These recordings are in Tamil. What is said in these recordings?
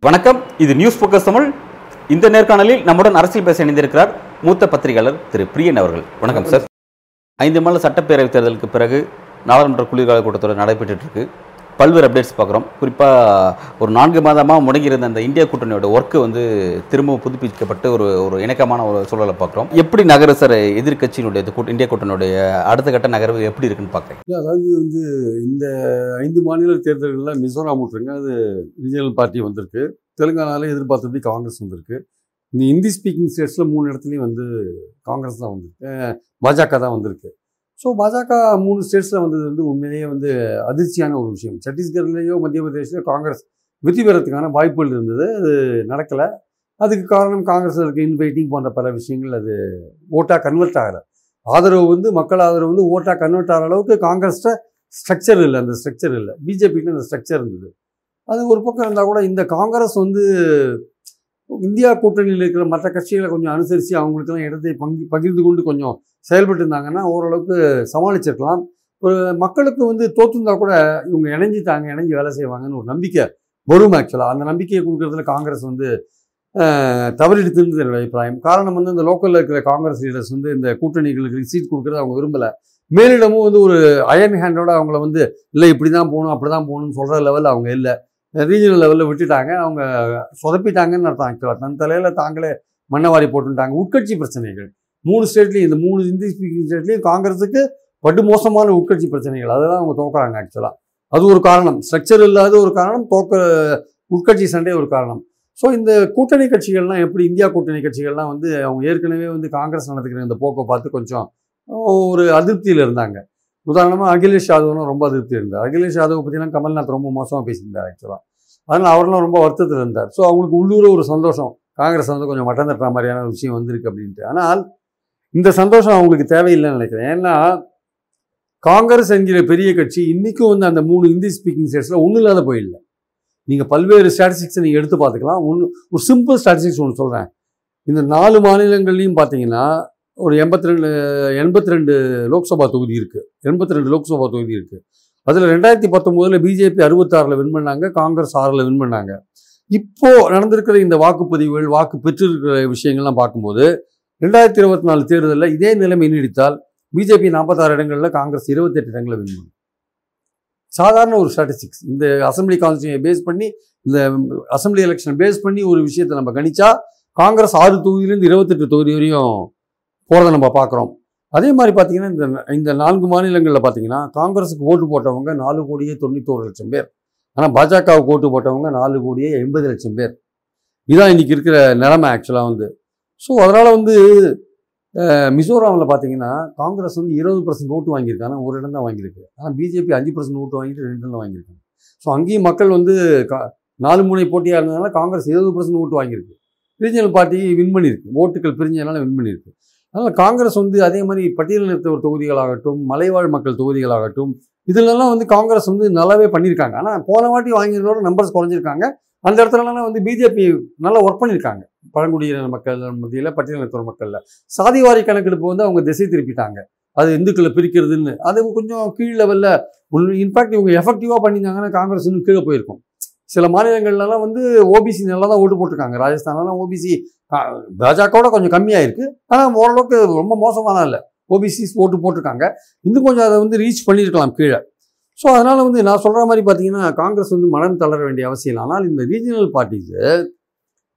வணக்கம். இது நியூஸ் போக்கஸ் தமிழ். இந்த நேர்காணலில் நம்முடன் அரசியல் பேச இணைந்திருக்கிறார் மூத்த பத்திரிகையாளர் திரு பிரியன் அவர்கள். வணக்கம் சார் ஐந்து மாநில சட்டப்பேரவைத் தேர்தலுக்கு பிறகு நாடாளுமன்ற குளிர்கால கூட்டத்தொடர் நடைபெற்று இருக்கு. பல்வேறு அப்டேட்ஸ் பார்க்குறோம். குறிப்பாக ஒரு நான்கு மாதமாக முடங்கியிருந்த அந்த இந்தியா கூட்டணியோட ஒர்க்கு வந்து திரும்பவும் புதுப்பிக்கப்பட்டு ஒரு ஒரு இணக்கமான ஒரு சூழலை பார்க்குறோம். எப்படி நகர சார் எதிர்க்கட்சியினுடைய இந்தியா கூட்டணியுடைய அடுத்த கட்ட நகர்வு எப்படி இருக்குன்னு பார்க்குறேன் அதாவது வந்து இந்த ஐந்து மாநில தேர்தல்களில் மிசோராம் விட்டுருங்க அது ரீஜனல் பார்ட்டி வந்திருக்கு. தெலுங்கானால எதிர்பார்த்தபடி காங்கிரஸ் வந்திருக்கு. இந்த ஹிந்தி ஸ்பீக்கிங் ஸ்டேட்ஸில் மூணு இடத்துலையும் வந்து காங்கிரஸ் தான் வந்திருக்கு. பாஜக தான் வந்திருக்கு. ஸோ பாஜக மூணு ஸ்டேட்ஸில் வந்தது வந்து உண்மையிலேயே வந்து அதிர்ச்சியான ஒரு விஷயம். சத்தீஸ்கர்லேயோ மத்திய பிரதேஷ்லையோ காங்கிரஸ் வெற்றி பெறத்துக்கான வாய்ப்புகள் இருந்தது. அது நடக்கலை. அதுக்கு காரணம் காங்கிரஸில் இருக்க இன்வைட்டிங் போன்ற பல விஷயங்கள் அது ஓட்டாக கன்வெர்ட் ஆகலை. ஆதரவு வந்து மக்கள் ஆதரவு வந்து ஓட்டாக கன்வெர்ட் ஆகிற அளவுக்கு காங்கிரஸில் ஸ்ட்ரக்சர் இல்லை. அந்த ஸ்ட்ரக்சர் இல்லை. பிஜேபிக்கு அந்த ஸ்ட்ரக்சர் இருந்தது. அது ஒரு பக்கம் இருந்தால் கூட இந்த காங்கிரஸ் வந்து இந்தியா கூட்டணியில் இருக்கிற மற்ற கட்சிகளை கொஞ்சம் அனுசரித்து அவங்களுக்கெல்லாம் இடத்தை பங்கு பகிர்ந்து கொண்டு கொஞ்சம் செயல்பட்டு இருந்தாங்கன்னா ஓரளவுக்கு சமாளிச்சிருக்கலாம். ஒரு மக்களுக்கு வந்து தோற்றுந்தா கூட இவங்க இணைஞ்சிட்டாங்க இணைஞ்சு வேலை செய்வாங்கன்னு ஒரு நம்பிக்கை வரும் ஆக்சுவலாக அந்த நம்பிக்கையை கொடுக்குறதுல காங்கிரஸ் வந்து அஹ், தவறிடுத்துன்றது என்னோட அபிப்பிராயம். காரணம் வந்து இந்த லோக்கலில் இருக்கிற காங்கிரஸ் லீடர்ஸ் வந்து இந்த கூட்டணிகளுக்கு சீட் கொடுக்குறது அவங்க விரும்பலை. மேலிடமும் வந்து ஒரு அயன் ஹேண்டோட அவங்கள வந்து இல்லை இப்படி தான் போகணும் அப்படி தான் போகணும்னு சொல்கிற லெவலில் அவங்க இல்லை. ரீஜனல் லெவலில் விட்டுட்டாங்க. அவங்க சொதப்பிட்டாங்கன்னு அர்த்தம் ஆக்சுவலாக தன் தலையில் தாங்களே மண்ணவாரி போட்டுட்டாங்க. உட்கட்சி பிரச்சனைகள். மூணு ஸ்டேட்லேயும் இந்த மூணு இந்தி ஸ்பீக்கிங் ஸ்டேட்லேயும் காங்கிரஸுக்கு படு மோசமான உட்கட்சி பிரச்சனைகள். அதெல்லாம் அவங்க தோக்குறாங்க ஆக்சுவலாக அது ஒரு காரணம். ஸ்ட்ரக்சர் இல்லாத ஒரு காரணம் தோக்க உட்கட்சி சண்டே ஒரு காரணம். ஸோ இந்த கூட்டணி கட்சிகள்லாம் எப்படி இந்தியா கூட்டணி கட்சிகள்லாம் வந்து அவங்க ஏற்கனவே வந்து காங்கிரஸ் நடத்துக்கிற இந்த போக்கை பார்த்து கொஞ்சம் ஒரு அதிருப்தியில் இருந்தாங்க. உதாரணமாக அகிலேஷ் யாதவ்னும் ரொம்ப அதிருப்தி இருந்தார். அகிலேஷ் யாதவ் பற்றிலாம் கமல்நாத் ரொம்ப மோசமாக பேசியிருந்தார் ஆக்சுவலாக அதனால் அவரெல்லாம் ரொம்ப வருத்தத்தில் இருந்தார். ஸோ அவங்களுக்கு உள்ளூர ஒரு சந்தோஷம். காங்கிரஸ் வந்து கொஞ்சம் மட்டம் தட்டுற மாதிரியான விஷயம் வந்திருக்கு அப்படின்ட்டு. ஆனால் இந்த சந்தோஷம் அவங்களுக்கு தேவையில்லைன்னு நினைக்கிறேன். ஏன்னா காங்கிரஸ் என்கிற பெரிய கட்சி இன்றைக்கும் வந்து அந்த மூணு இந்தி ஸ்பீக்கிங் ஸ்டேட்ஸில் ஒன்றும் இல்லாத போயிடல நீங்கள் பல்வேறு ஸ்டாட்டிஸ்டிக்ஸை நீங்கள் எடுத்து பார்த்துக்கலாம். ஒன்று ஒரு சிம்பிள் ஸ்டாட்டிஸ்டிக்ஸ் ஒன்று சொல்கிறேன் இந்த நாலு மாநிலங்கள்லையும் பார்த்தீங்கன்னா ஒரு எண்பத்தி ரெண்டு எண்பத்தி ரெண்டு லோக்சபா தொகுதி இருக்குது எண்பத்தி ரெண்டு லோக்சபா தொகுதி இருக்குது அதில் ரெண்டாயிரத்தி பத்தொம்போதில் பிஜேபி அறுபத்தாறில் வின் பண்ணாங்க காங்கிரஸ் ஆறில் வின் பண்ணாங்க. இப்போது நடந்திருக்கிற இந்த வாக்குப்பதிவுகள் வாக்கு பெற்றிருக்கிற விஷயங்கள்லாம் பார்க்கும்போது ரெண்டாயிரத்தி இருபத்தி நாலு தேர்தலில் இதே நிலைமை நீடித்தால் பிஜேபி நாற்பத்தாறு இடங்களில் காங்கிரஸ் இருபத்தெட்டு இடங்களில் வின் பண்ணும் சாதாரண ஒரு ஸ்ட்ராட்டஜிக்ஸ் இந்த அசம்பிளி கான்ஸ்டியூஷனை பேஸ் பண்ணி இந்த அசம்பிளி எலெக்ஷன் பேஸ் பண்ணி ஒரு விஷயத்தை நம்ம கணிச்சா காங்கிரஸ் ஆறு தொகுதியிலேருந்து இருபத்தெட்டு தொகுதி வரையும் போகிறத நம்ம பார்க்குறோம். அதே மாதிரி பார்த்தீங்கன்னா இந்த இந்த நான்கு மாநிலங்களில் பார்த்தீங்கன்னா காங்கிரஸுக்கு ஓட்டு போட்டவங்க நாலு கோடியே தொண்ணூத்தோரு லட்சம் பேர். ஆனால் பாஜகவுக்கு ஓட்டு போட்டவங்க நாலு கோடியே எண்பது லட்சம் பேர். இதான் இன்னைக்கு இருக்கிற நிலமை ஆக்சுவலாக வந்து. ஸோ அதனால் வந்து மிசோராமில் பார்த்தீங்கன்னா காங்கிரஸ் வந்து இருபது பர்சன்ட் ஓட்டு வாங்கியிருக்காங்க. ஒரு இடம் தான் வாங்கியிருக்கு. ஆனால் பிஜேபி அஞ்சு பர்சன்ட் ஓட்டு வாங்கிட்டு ரெண்டு இடம் வாங்கியிருக்காங்க. ஸோ அங்கேயும் மக்கள் வந்து கா- நாலு முனை போட்டியாக இருந்ததுனால காங்கிரஸ் இருபது பர்சன்ட் ஓட்டு வாங்கியிருக்கு. ரீஜனல் பார்ட்டி வின் பண்ணியிருக்கு. ஓட்டுகள் பிரிஞ்சதுனால வின் பண்ணியிருக்கு. அதனால் காங்கிரஸ் வந்து அதே மாதிரி பட்டியலினத்தவர் தொகுதிகளாகட்டும் மலைவாழ் மக்கள் தொகுதிகளாகட்டும் இதிலெல்லாம் வந்து காங்கிரஸ் வந்து நல்லாவே பண்ணியிருக்காங்க. ஆனால் போன வாட்டி வாங்கியிருந்தோட நம்பர்ஸ் குறைஞ்சிருக்காங்க. அந்த இடத்துலலாம் வந்து பிஜேபி நல்லா ஒர்க் பண்ணியிருக்காங்க. பழங்குடியின மக்கள் மத்தியில் பட்டியலினத்தவர் மக்களில். சாதிவாரி கணக்கெடுப்பு வந்து அவங்க திசை திருப்பிட்டாங்க. அது இந்துக்களை பிரிக்கிறதுன்னு. அது கொஞ்சம் கீழ் லெவலில் இன்ஃபேக்ட் இவங்க எஃபெக்டிவாக பண்ணியிருந்தாங்கன்னா காங்கிரஸ் இன்னும் கீழே போயிருக்கும். சில மாநிலங்கள்லாம் வந்து ஓபிசி நல்லா தான் ஓட்டு போட்டிருக்காங்க. ராஜஸ்தான்லாம் ஓபிசி பாஜகவோட கொஞ்சம் கம்மியாக இருக்குது ஆனால் ஓரளவுக்கு ரொம்ப மோசமான இல்லை. ஓபிசிஸ் ஓட்டு போட்டிருக்காங்க. இன்னும் கொஞ்சம் அதை வந்து ரீச் பண்ணியிருக்கலாம் கீழே. ஸோ அதனால் வந்து நான் சொல்கிற மாதிரி பார்த்தீங்கன்னா காங்கிரஸ் வந்து மனம் தளர வேண்டிய அவசியம் இல்லை. ஆனால் இந்த ரீஜனல் பார்ட்டிஸு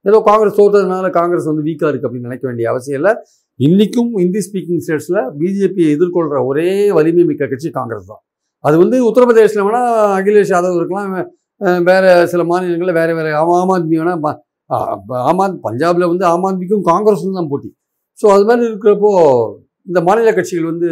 ஏதோ காங்கிரஸ் தோற்றதுனால காங்கிரஸ் வந்து வீக்காக இருக்குது அப்படின்னு நினைக்க வேண்டிய அவசியம் இல்லை. இன்றைக்கும் இந்தி ஸ்பீக்கிங் ஸ்டேட்ஸில் பிஜேபியை எதிர்கொள்கிற ஒரே வலிமை மிக்க கட்சி காங்கிரஸ் தான். அது வந்து உத்தரப்பிரதேசில் வேணால் அகிலேஷ் யாதவ் இருக்கலாம். வேறு சில மாநிலங்களில் வேறு வேறு ஆம் ஆத்மி வேணால் ஆம் ஆத் பஞ்சாபில் வந்து ஆம் ஆத்மிக்கும் காங்கிரஸும் தான் போட்டி. ஸோ அது மாதிரி இருக்கிறப்போ இந்த மாநில கட்சிகள் வந்து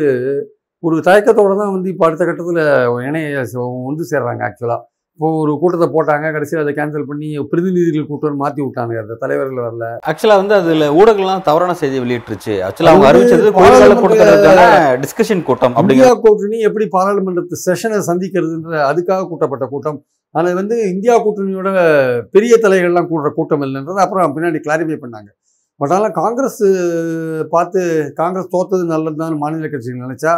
ஒரு தயக்கத்தோடு தான் வந்து இப்போ அடுத்த கட்டத்தில் இணைய வந்து சேர்றாங்க ஆக்சுவலாக இப்போ ஒரு கூட்டத்தை போட்டாங்க கடைசியில் அதை கேன்சல் பண்ணி பிரதிநிதிகள் கூட்டம் மாற்றி விட்டாங்க அந்த தலைவர்கள் வரல. ஆக்சுவலா வந்து அதுல ஊடகங்கள்லாம் தவறான செய்தி வெளியிட்டுருச்சு. ஆக்சுவலா அவங்க அறிவிச்சது டிஸ்கஷன் கூட்டம் அப்படிங்கிற கூட்டணி எப்படி பாராளுமன்றத்து செஷனை சந்திக்கிறதுன்ற அதுக்காக கூட்டப்பட்ட கூட்டம். ஆனால் வந்து இந்தியா கூட்டணியோட பெரிய தலைகள்லாம் கூடுற கூட்டம் இல்லைன்றது அப்புறம் பின்னாடி கிளாரிஃபை பண்ணாங்க. பட் ஆனால் காங்கிரஸ் பார்த்து காங்கிரஸ் தோத்தது நல்லதுதான் மாநில கட்சிகள் நினைச்சா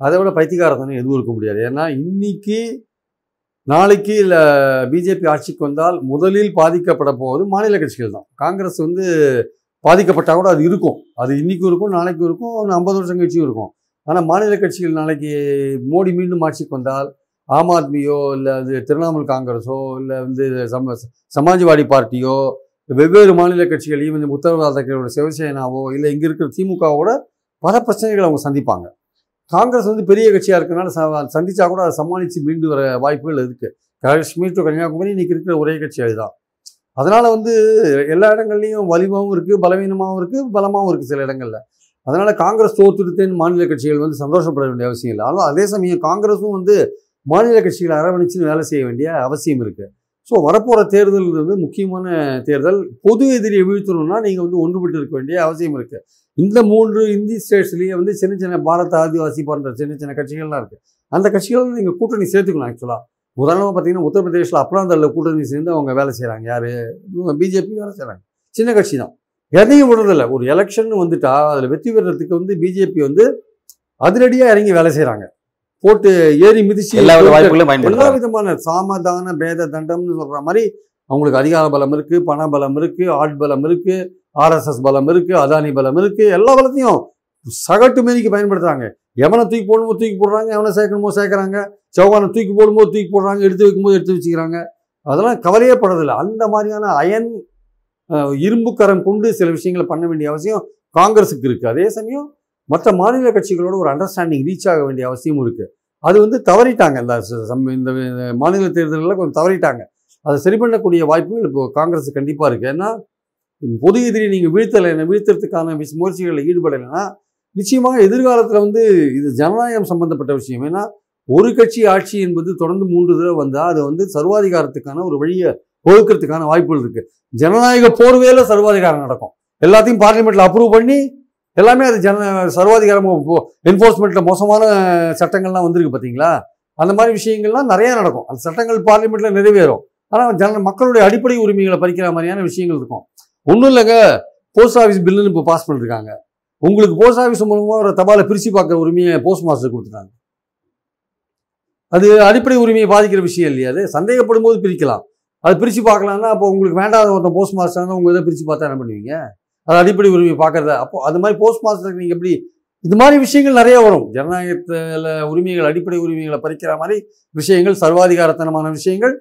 அதை விட பைத்தியகாரத்தனம் எதுவும் இருக்க முடியாது. ஏன்னா இன்னைக்கு நாளைக்கு இல்லை பிஜேபி ஆட்சிக்கு வந்தால் முதலில் பாதிக்கப்பட போவது மாநில கட்சிகள் தான். காங்கிரஸ் வந்து பாதிக்கப்பட்டால் கூட அது இருக்கும். அது இன்னைக்கும் இருக்கும் நாளைக்கும் இருக்கும் ஐம்பது வருஷம் கட்சியும் இருக்கும். ஆனால் மாநில கட்சிகள் நாளைக்கு மோடி மீண்டும் ஆட்சிக்கு வந்தால் ஆம் ஆத்மியோ இல்லை அது திரிணாமுல் காங்கிரஸோ இல்லை வந்து சம சமாஜ்வாடி பார்ட்டியோ வெவ்வேறு மாநில கட்சிகளையும் ஈவன் உத்தரவாதங்களோட சிவசேனாவோ இல்லை இங்கே இருக்கிற திமுகவோட பல பிரச்சனைகளை அவங்க சந்திப்பாங்க. காங்கிரஸ் வந்து பெரிய கட்சியாக இருக்கனால ச- சந்திச்சா கூட அதை சமாளித்து மீண்டு வர வாய்ப்புகள் இருக்குது காஷ்மீர் டு கன்னியாகுமரி இன்றைக்கி இருக்கிற ஒரே கட்சி அதுதான். அதனால் வந்து எல்லா இடங்கள்லையும் வலிமாவும் இருக்குது பலவீனமாகவும் இருக்குது பலமாகவும் இருக்குது சில இடங்களில். அதனால் காங்கிரஸ் தோத்துடுத்தேன்னு மாநில கட்சிகள் வந்து சந்தோஷப்பட வேண்டிய அவசியம் இல்லை. ஆனால் அதே சமயம் காங்கிரஸும் வந்து மாநில கட்சிகளை அரவணைச்சு வேலை செய்ய வேண்டிய அவசியம் இருக்குது ஸோ வரப்போகிற தேர்தல் வந்து முக்கியமான தேர்தல். பொது எதிரியை வீழ்த்தணும்னா நீங்கள் வந்து ஒன்றுபட்டு இருக்க வேண்டிய அவசியம் இருக்குது இந்த மூன்று இந்தி ஸ்டேட்ஸ்லேயே வந்து சின்ன சின்ன பாரத ஆதிவாசி போன்ற சின்ன சின்ன கட்சிகள்லாம் இருக்கு. அந்த கட்சிகள் நீங்கள் கூட்டணி சேர்த்துக்கணும் ஆக்சுவலாக உதாரணமாக பார்த்தீங்கன்னா உத்தரப்பிரதேசில் அப்ராந்தரில் கூட்டணி சேர்ந்து அவங்க வேலை செய்கிறாங்க யார்? பிஜேபி வேலை செய்கிறாங்க சின்ன கட்சி தான். எதையும் விடுறதில்ல. ஒரு எலெக்ஷன் வந்துட்டா அதில் வெற்றி பெறதுக்கு வந்து பிஜேபி வந்து அதிரடியாக இறங்கி வேலை செய்கிறாங்க போட்டு ஏறி மிதிச்சு எல்லா விதமான சாமதான பேத தண்டம்னு சொல்ற மாதிரி அவங்களுக்கு அதிகார பலம் இருக்குது பண பலம் இருக்குது ஆட் பலம் ஆர்எஸ்எஸ் பலம் இருக்குது அதானி பலம் இருக்குது எல்லா பலத்தையும் சகட்டு மீறிக்கு பயன்படுத்துறாங்க. எவனை தூக்கி போடணுமோ தூக்கி போடுறாங்க எவனை சேர்க்கணுமோ சேர்க்குறாங்க செவ்வானை தூக்கி போடும்போது தூக்கி போடுறாங்க எடுத்து வைக்கும்போது எடுத்து வச்சுக்கிறாங்க. அதெல்லாம் கவலையே படுறதில்லை. அந்த மாதிரியான அயன் இரும்புக்கரம் கொண்டு சில விஷயங்களை பண்ண வேண்டிய அவசியம் காங்கிரஸுக்கு இருக்குது அதே சமயம் மற்ற மாநில கட்சிகளோட ஒரு அண்டர்ஸ்டாண்டிங் ரீச் ஆக வேண்டிய அவசியமும் இருக்குது அது வந்து தவறிட்டாங்க. இந்த சம்- இந்த மாநில தேர்தலில் கொஞ்சம் தவறிட்டாங்க. அதை சரி பண்ணக்கூடிய வாய்ப்புகள் இப்போ காங்கிரஸ் கண்டிப்பாக இருக்குது ஏன்னா பொது எதிரி நீங்கள் வீழ்த்தலை வீழ்த்துறதுக்கான விஷ- முயற்சிகளில் ஈடுபடலைன்னா நிச்சயமாக எதிர்காலத்தில் வந்து இது ஜனநாயகம் சம்பந்தப்பட்ட விஷயம். ஏன்னா ஒரு கட்சி ஆட்சி என்பது தொடர்ந்து மூன்று தடவை வந்தால் அது வந்து சர்வாதிகாரத்துக்கான ஒரு வழியை ஒழுக்கிறதுக்கான வாய்ப்புகள் இருக்குது ஜனநாயக போர்வையில் சர்வாதிகாரம் நடக்கும். எல்லாத்தையும் பார்லிமெண்ட்டில் அப்ரூவ் பண்ணி எல்லாமே அது ஜன சர்வாதிகாரம் என்ஃபோர்ஸ்மெண்ட்டில் மோசமான சட்டங்கள்லாம் வந்திருக்கு பார்த்தீங்களா அந்த மாதிரி விஷயங்கள்லாம் நிறையா நடக்கும். அந்த சட்டங்கள் பார்லிமெண்ட்டில் நிறைவேறும். ஆனால் ஜன மக்களுடைய அடிப்படை உரிமைகளை பறிக்கிற மாதிரியான விஷயங்கள் இருக்கும். ஒன்றும் இல்லைங்க போஸ்ட் ஆஃபீஸ் பில்லுன்னு இப்போ பாஸ் பண்ணிருக்காங்க. உங்களுக்கு போஸ்ட் ஆஃபீஸ் மூலமாக ஒரு தபாலை பிரித்து பார்க்குற உரிமையை போஸ்ட் மாஸ்டர் கொடுத்துட்டாங்க. அது அடிப்படை உரிமையை பாதிக்கிற விஷயம் இல்லையா? அது சந்தேகப்படும் போது பிரிக்கலாம். அது பிரித்து பார்க்கலாம்னா அப்போ உங்களுக்கு வேண்டாத ஒருத்தன் போஸ்ட் மாஸ்டர்னா உங்கள் இதை பிரித்து பார்த்தா என்ன பண்ணுவீங்க? அது அடிப்படை உரிமையை பார்க்கறத? அப்போ அது மாதிரி போஸ்ட் மாஸ்டருக்கு நீங்கள் எப்படி இது மாதிரி விஷயங்கள் நிறைய வரும். ஜனநாயகத்தில் உரிமைகள் அடிப்படை உரிமைகளை பறிக்கிற மாதிரி விஷயங்கள் சர்வாதிகாரத்தனமான விஷயங்கள்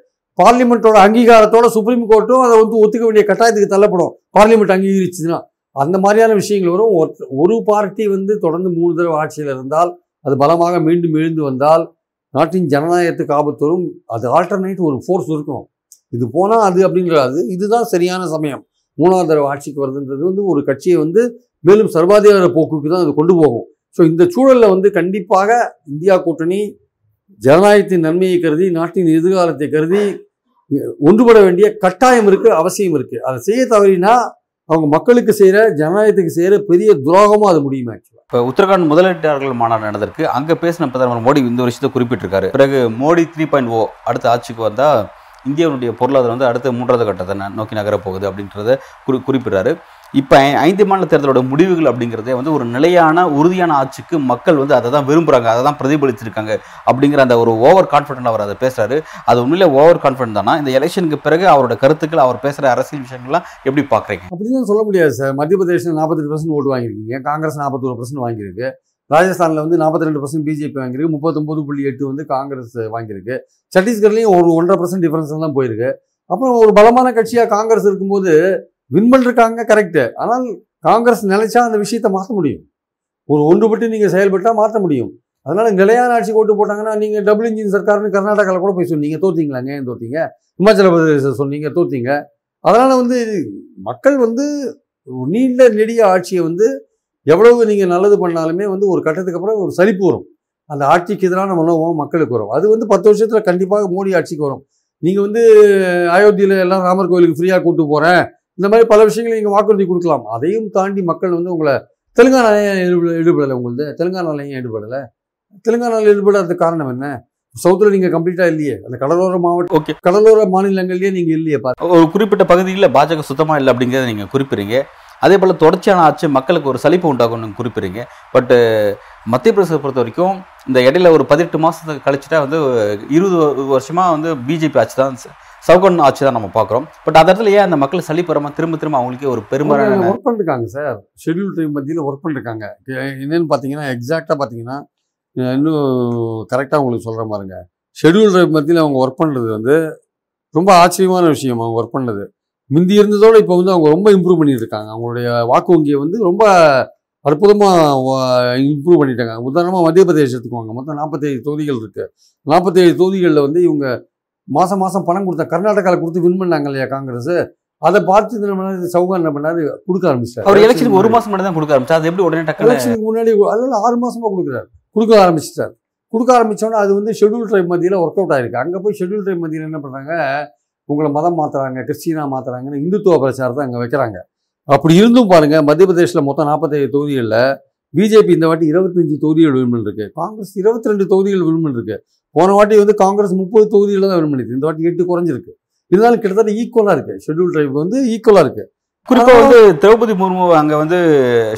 பார்லிமெண்ட்டோட அங்கீகாரத்தோட சுப்ரீம் கோர்ட்டும் அதை வந்து ஒத்துக்க வேண்டிய கட்டாயத்துக்கு தள்ளப்படும். பார்லிமெண்ட் அங்கீகரிச்சுன்னா அந்த மாதிரியான விஷயங்கள் வரும். ஒரு- ஒரு பார்ட்டி வந்து தொடர்ந்து மூணு தடவை ஆட்சியில் இருந்தால் அது பலமாக மீண்டும் எழுந்து வந்தால் நாட்டின் ஜனநாயகத்துக்கு ஆபத்து வரும் அது ஆல்டர்னேட் ஒரு ஃபோர்ஸ் இருக்கணும். இது போனால் அது அப்படின்றது இதுதான் சரியான சமயம். மூணாவது தடவை ஆட்சிக்கு வருதுன்றது வந்து ஒரு கட்சியை வந்து மேலும் சர்வாதிகார போக்குக்கு தான் அது கொண்டு போகும். ஸோ இந்த சூழலில் வந்து கண்டிப்பாக இந்தியா கூட்டணி ஜனநாயகத்தின் நன்மையை கருதி நாட்டின் எதிர்காலத்தை கருதி ஒன்றுபட வேண்டிய கட்டாயம் இருக்குது அவசியம் இருக்குது அதை செய்ய தவறினா அவங்க மக்களுக்கு செய்கிற ஜனநாயகத்துக்கு செய்கிற பெரிய துரோகமும் அது முடியுமா ஆக்சுவலாக இப்போ உத்தரகாண்ட் முதலீட்டாளர்கள் மாநாடு நடந்திருக்கு. அங்கே பேசின பிரதமர் மோடி இந்த விஷயத்தை குறிப்பிட்டிருக்காரு. பிறகு மோடி த்ரீ பாயிண்ட் ஓ அடுத்த ஆட்சிக்கு வந்தால் இந்தியாவுடைய பொருளாதாரம் வந்து அடுத்த மூன்றாவது கட்டத்தை நோக்கி நகரப்போகுது அப்படின்றத குறி குறிப்பிடுறாரு. இப்போ ஐந்து மாநில தேர்தலோட முடிவுகள் அப்படிங்கிறதே வந்து ஒரு நிலையான உறுதியான ஆட்சிக்கு மக்கள் வந்து அதை தான் விரும்புகிறாங்க அதை தான் பிரதிபலிச்சிருக்காங்க அப்படிங்கிற அந்த ஒரு ஓவர் கான்ஃபிடென்ட் அவர் அதை பேசுகிறாரு அது உண்மையிலே ஓவர் கான்ஃபிடென்ட் தானா? இந்த எலெக்ஷனுக்கு பிறகு அவரோட கருத்துக்கள் அவர் பேசுகிற அரசியல் விஷயங்கள்லாம் எப்படி பார்க்குறீங்க? அப்படின்னு சொல்ல முடியாது சார். மத்திய பிரதேசம் நாற்பத்தெட்டு பர்சன்ட் ஓட்டு வாங்கியிருக்கீங்க. காங்கிரஸ் நாற்பத்தோரு பர்சன்ட் வாங்கியிருக்கு. ராஜஸ்தானில் வந்து நாற்பத்தி ரெண்டு பர்சன்ட் பிஜேபி வாங்கியிருக்கு. முப்பத்தொம்பது புள்ளி எட்டு வந்து காங்கிரஸ் வாங்கியிருக்கு. சத்தீஸ்கர்லேயும் ஒரு ஒன்றரை பர்சன்ட் டிஃபரன்ஸ் தான் போயிருக்கு. அப்புறம் ஒரு பலமான கட்சியாக காங்கிரஸ் இருக்கும்போது வின் பண்ணிருக்காங்க கரெக்டு ஆனால் காங்கிரஸ் நினைச்சா அந்த விஷயத்தை மாற்ற முடியும். ஒரு ஒன்றுபட்டு நீங்கள் செயல்பட்டால் மாற்ற முடியும். அதனால நிலையான ஆட்சிக்கு ஓட்டு போட்டாங்கன்னா நீங்கள் டபுள் இன்ஜின் சர்க்கார்னு கர்நாடகாவில் கூட போய் சொன்னீங்க. தோத்தீங்களா? ஏன் தோத்தீங்க. இமாச்சல பிரதேச சொன்னீங்க தோத்தீங்க. அதனால் வந்து மக்கள் வந்து நீண்ட நெடிய ஆட்சியை வந்து எவ்வளவு நீங்கள் நல்லது பண்ணாலுமே வந்து ஒரு கட்டத்துக்கு அப்புறம் ஒரு சலிப்பு வரும். அந்த ஆட்சிக்கு எதிரான மனோபம் மக்களுக்கு வரும். அது வந்து பத்து வருஷத்தில் கண்டிப்பாக மோடி ஆட்சிக்கு வரும். நீங்கள் வந்து அயோத்தியில் எல்லாம் ராமர் கோயிலுக்கு ஃப்ரீயாக கூப்பிட்டு போகிறேன் இந்த மாதிரி பல விஷயங்களை நீங்கள் வாக்குறுதி கொடுக்கலாம். அதையும் தாண்டி மக்கள் வந்து உங்களை தெலுங்கானால ஏன் ஈடுபட ஈடுபடலை உங்களுது. தெலுங்கானால ஏன் ஈடுபடலை. தெலுங்கானாவில் ஈடுபடாததுக்கு காரணம் என்ன? சவுத்தில் நீங்கள் கம்ப்ளீட்டாக இல்லையே. அந்த கடலோர மாவட்ட ஓகே. கடலோர மாநிலங்கள்லேயே நீங்கள் இல்லையே பாரு. ஒரு குறிப்பிட்ட பகுதியில் பாஜக சுத்தமாக இல்லை அப்படிங்கிறத நீங்கள் குறிப்பிடுறீங்க. அதே போல் தொடர்ச்சியான ஆட்சி மக்களுக்கு ஒரு சலிப்பு உண்டாகும்னு குறிப்பிடுறீங்க. பட்டு மத்திய பிரதேசத்தை பொறுத்த வரைக்கும் இந்த இடையில ஒரு பதினெட்டு மாதத்துக்கு கழிச்சுட்டா வந்து இருபது வருஷமாக வந்து பிஜேபி ஆட்சி தான் சவுகன் ஆட்சி தான் நம்ம பார்க்குறோம். பட் அந்த இடத்துல ஏன் அந்த மக்கள் சளிப்பரமாக திரும்ப திரும்ப அவங்களுக்கே ஒரு பெரும்பாலான ஒர்க் பண்ணிருக்காங்க சார் ஷெட்யூல் டைம் மத்தியில் ஒர்க் பண்ணிருக்காங்க. என்னென்னு பார்த்தீங்கன்னா எக்ஸாக்டாக பார்த்தீங்கன்னா இன்னும் கரெக்டாக உங்களுக்கு சொல்கிற மாதிரிங்க ஷெட்யூல் டைம் மத்தியில் அவங்க ஒர்க் பண்ணுறது வந்து ரொம்ப ஆச்சரியமான விஷயம் அவங்க ஒர்க் பண்ணது. முந்தி இருந்ததோட இப்போ வந்து அவங்க ரொம்ப இம்ப்ரூவ் பண்ணியிருக்காங்க அவங்களுடைய வாக்கு வங்கியை வந்து ரொம்ப அற்புதமாக இம்ப்ரூவ் பண்ணிட்டாங்க உதாரணமாக மத்திய பிரதேசத்துக்கு வாங்க. மொத்தம் நாற்பத்தேழு தொகுதிகள் இருக்குது நாற்பத்தேழு தொகுதிகளில் வந்து இவங்க மாதம் மாதம் பணம் கொடுத்தா கர்நாடகாவில் கொடுத்து வின் பண்ணாங்க இல்லையா காங்கிரஸ்? அதை பார்த்து என்ன சௌகான் என்ன பண்ணாரு? கொடுக்க ஆரம்பிச்சிட்டாரு அவர் எலெக்ஷனுக்கு ஒரு மாசம் மட்டும் தான் கொடுக்க ஆரம்பிச்சா அது எப்படி உடனே எலெக்ஷனுக்கு முன்னாடி அதில் ஆறு மாசமா கொடுக்குறாரு. கொடுக்க ஆரம்பிச்சிட்டார். கொடுக்க ஆரம்பிச்சோன்னா அது வந்து ஷெட்யூல் ட்ரைப் மத்தியில் ஒர்க் அவுட் ஆயிருக்கு. அங்கே போய் ஷெட்யூல் ட்ரைப் மத்தியில் என்ன பண்ணுறாங்க உங்களை மதம் மாத்துறாங்க கிறிஸ்டினா மாத்துறாங்கன்னு இந்துத்துவ பிரச்சாரத்தை அங்கே வைக்கிறாங்க. அப்படி இருந்தும் பாருங்க மத்திய பிரதேசில் மொத்தம் நாற்பத்தேழு தொகுதிகளில் பிஜேபி இந்த வாட்டி இருபத்தஞ்சு தொகுதிகள் வின் பண்ணிருக்கு. காங்கிரஸ் இருபத்தி ரெண்டு தொகுதிகள் வின் பண்ணிருக்கு. போன வாட்டி வந்து காங்கிரஸ் முப்பது தொகுதிகளில் தான் பண்ணிருக்கு இந்த வாட்டி எட்டு குறைஞ்சிருக்கு. இருந்தாலும் கிட்டத்தட்ட ஈக்குவலாக இருக்கு. ஷெட்யூல் ட்ரைப் வந்து ஈக்குவலாக இருக்கு. குறிப்பா வந்து திரௌபதி முர்மு அங்க வந்து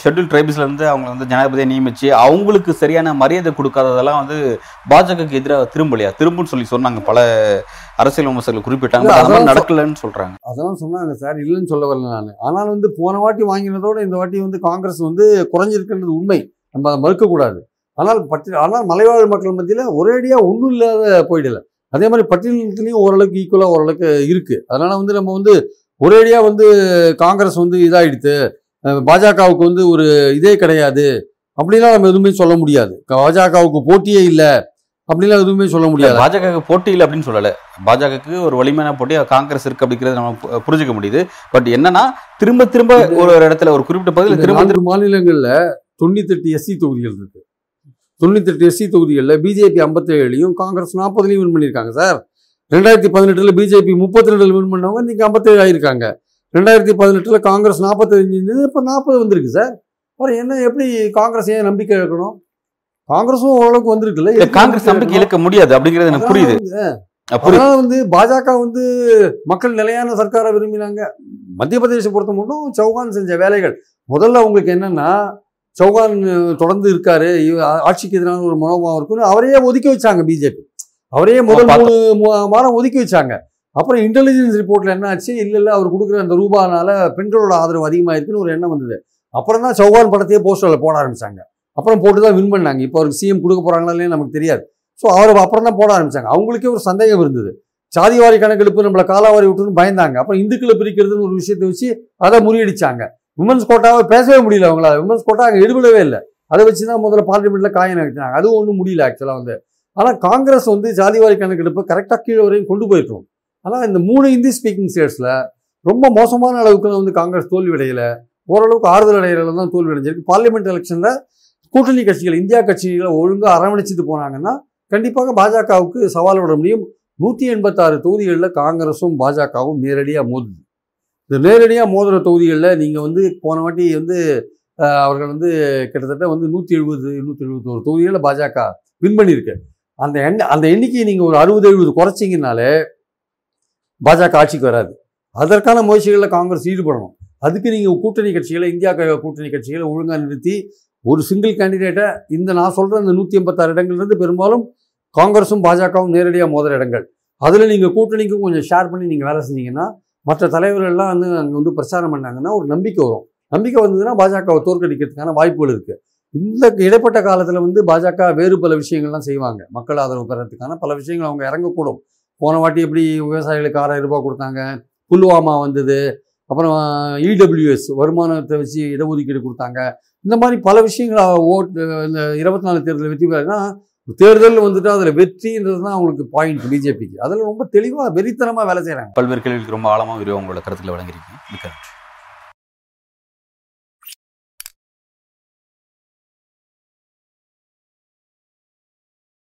ஷெட்யூல் ட்ரைப்ஸ்ல இருந்து அவங்க வந்து ஜனாதிபதியை நியமிச்சு அவங்களுக்கு சரியான மரியாதை கொடுக்காததெல்லாம் வந்து பாஜகவுக்கு எதிராக திரும்பலையா? திரும்புன்னு சொல்லி சொன்னாங்க. பல அரசியல் விமர்சகர்கள் குறிப்பிட்டாங்க. இல்ல, but அது மாதிரி அதான் நடக்கலன்னு சொல்றாங்க. அதெல்லாம் சொன்னாங்க சார். இல்லைன்னு சொல்ல வரல நான். ஆனால் வந்து போன வாட்டி வாங்கினதோட இந்த வாட்டி வந்து காங்கிரஸ் வந்து குறைஞ்சிருக்குன்றது உண்மை. நம்ம அதை மறுக்கக்கூடாது. ஆனால் பட்டி ஆனால் மலைவாழ் மக்கள் மத்தியில் ஒரேடியாக ஒன்றும் இல்லாத போயிடல அதே மாதிரி பட்டியலத்துலேயும் ஓரளவுக்கு ஈக்குவலாக ஓரளவுக்கு இருக்கு. அதனால வந்து நம்ம வந்து ஒரேடியாக வந்து காங்கிரஸ் வந்து இதாயிடுத்து அஹ் பாஜகவுக்கு வந்து ஒரு இதே கிடையாது அப்படிலாம் நம்ம எதுவுமே சொல்ல முடியாது. பாஜகவுக்கு போட்டியே இல்லை அப்படிலாம் எதுவுமே சொல்ல முடியாது. பாஜக போட்டி இல்லை அப்படின்னு சொல்லல. பாஜகவுக்கு ஒரு வலிமையான போட்டி காங்கிரஸ் இருக்கு அப்படிங்கறத நம்ம புரிஞ்சுக்க முடியுது. பட் என்னன்னா திரும்ப திரும்ப ஒரு ஒரு இடத்துல ஒரு குறிப்பிட்ட பகுதியில் திரும்ப மாநிலங்கள்ல தொண்ணூத்தெட்டு எஸ்சி தொகுதிகள் இருக்கு. தொண்ணூத்தெட்டு எஸ்சி தொகுதிகளில் பிஜேபி ஐம்பத்தேழுலையும் காங்கிரஸ் நாற்பதுலையும் வின் பண்ணியிருக்காங்க சார் ரெண்டாயிரத்தி பதினெட்டுல பிஜேபி முப்பத்தி ரெண்டுல வின் பண்ணவங்க இன்னைக்கு ஐம்பத்தேழு ஆயிருக்காங்க ரெண்டாயிரத்தி பதினெட்டுல காங்கிரஸ் நாற்பத்தஞ்சு இருந்தது இப்போ நாற்பது வந்திருக்கு சார் அப்புறம் என்ன எப்படி காங்கிரஸ் ஏன் நம்பிக்கை இழக்கணும்? காங்கிரஸும் ஓரளவுக்கு வந்திருக்குல்ல காங்கிரஸ் நம்பிக்கை இழக்க முடியாது அப்படிங்கிறது எனக்கு புரியுது. அதனால வந்து பாஜக வந்து மக்கள் நிலையான சர்க்காரை விரும்பினாங்க. மத்திய பிரதேச பொறுத்த மட்டும் சௌகான் செஞ்ச வேலைகள். முதல்ல உங்களுக்கு என்னன்னா சௌகான் தொடர்ந்து இருக்காரு. ஆட்சிக்கு எதிரான ஒரு மனோபாவம் இருக்குன்னு அவரையே ஒதுக்கி வச்சாங்க பிஜேபி அவரையே முதல் மூணு வாரம் ஒதுக்கி வச்சாங்க. அப்புறம் இன்டெலிஜென்ஸ் ரிப்போர்ட்ல என்ன ஆச்சு இல்ல இல்ல அவர் கொடுக்குற அந்த ரூபானால பெண்களோட ஆதரவு அதிகமாயிருக்குன்னு ஒரு எண்ணம் வந்தது. அப்புறம் தான் சௌகான் படத்தையே போஸ்டர்ல போட ஆரம்பிச்சாங்க. அப்புறம் போட்டு தான் வின் பண்ணாங்க. இப்போ அவருக்கு சிஎம் கொடுக்க போறாங்களா இல்லையா நமக்கு தெரியாது. ஸோ அவர் அப்புறம் தான் போட ஆரம்பிச்சாங்க. அவங்களுக்கே ஒரு சந்தேகம் இருந்தது. சாதிவாரி கணக்கெடுப்பு நம்மளை காலாவாரி விட்டுன்னு பயந்தாங்க. அப்புறம் இந்துக்களை பிரிக்கிறதுன்னு ஒரு விஷயத்தை வச்சு அதை முறியடிச்சாங்க. விமன்ஸ் கோட்டாவை பேசவே முடியல அவங்களால. உமன்ஸ் கோட்டா அங்கே எடுபடவே இல்லை. அதை வச்சு தான் முதல்ல பார்லிமெண்ட்டில் காயின் நகர்த்தினாங்க அதுவும் ஒன்றும் முடியல ஆக்சுவலாக வந்து. ஆனால் காங்கிரஸ் வந்து ஜாதிவாரி கணக்கெடுப்பு கரெக்டாக கீழே வரையும் கொண்டு போயிட்டோம் ஆனால் இந்த மூணு இந்தி ஸ்பீக்கிங் ஸ்டேட்ஸில் ரொம்ப மோசமான அளவுக்கு வந்து காங்கிரஸ் தோல்வி அடையல. ஓரளவுக்கு ஆறுதல் அடையிறதுல தான் தோல்வி அடைஞ்சிருக்கு. பார்லிமெண்ட் எலெக்ஷனில் கூட்டணி கட்சிகள் இந்தியா கட்சிகளை ஒழுங்காக அரவணைச்சிட்டு போனாங்கன்னா கண்டிப்பாக பாஜகவுக்கு சவால் விட முடியும். நூற்றி எண்பத்தாறு தொகுதிகளில் காங்கிரஸும் பாஜகவும் நேரடியாக மோதுது. இந்த நேரடியாக மோதிர தொகுதிகளில் நீங்கள் வந்து போன வாட்டி வந்து அவர்கள் வந்து கிட்டத்தட்ட வந்து நூற்றி எழுபது நூற்றி எழுபத்தோரு தொகுதிகளில் பாஜக வின் பண்ணியிருக்கு. அந்த எண்ண அந்த எண்ணிக்கையை நீங்கள் ஒரு அறுபது எழுபது குறைச்சிங்கனாலே பாஜக ஆட்சிக்கு வராது. அதற்கான முயற்சிகளில் காங்கிரஸ் ஈடுபடணும். அதுக்கு நீங்கள் கூட்டணி கட்சிகளை இந்தியா க- கூட்டணி கட்சிகளை ஒழுங்காக நிறுத்தி ஒரு சிங்கிள் கேண்டிடேட்டை இந்த நான் சொல்கிற இந்த நூற்றி எண்பத்தாறு இடங்கள்லேருந்து பெரும்பாலும் காங்கிரஸும் பாஜகவும் நேரடியாக மோதுற இடங்கள். அதில் நீங்கள் கூட்டணிக்கும் கொஞ்சம் ஷேர் பண்ணி நீங்கள் வேலை செஞ்சீங்கன்னா மற்ற தலைவர்கள்லாம் வந்து அங்கே வந்து பிரச்சாரம் பண்ணாங்கன்னா ஒரு நம்பிக்கை வரும். நம்பிக்கை வந்ததுன்னா பாஜகவை தோற்கடிக்கிறதுக்கான வாய்ப்புகள் இருக்குது இந்த இடைப்பட்ட காலத்தில் வந்து பாஜக வேறு பல விஷயங்கள்லாம் செய்வாங்க. மக்கள் ஆதரவு பெறத்துக்கான பல விஷயங்கள் அவங்க இறங்கக்கூடும். போன வாட்டி எப்படி விவசாயிகளுக்கு ஆறாயிரம் ரூபாய் கொடுத்தாங்க. புல்வாமா வந்தது. அப்புறம் இடபிள்யூஎஸ் வருமானத்தை வச்சு இடஒதுக்கீடு கொடுத்தாங்க. இந்த மாதிரி பல விஷயங்கள் ஓட்டு இந்த இருபத்தி நாலு தேர்தலில் வெற்றி பெறாங்கன்னா தேர்தல் வந்துட்டு அதில் வெற்றின்றது தான் அவங்களுக்கு பாயிண்ட் பிஜேபிக்கு அதில் ரொம்ப தெளிவாக வெறித்தனமாக வேலை செய்கிறாங்க பல்வேறு கேள்விகளுக்கு ரொம்ப ஆழமாக விரிவாக உங்களோட கருத்துக்களை வழங்கியிருக்கீங்க. மிக்க நன்றி.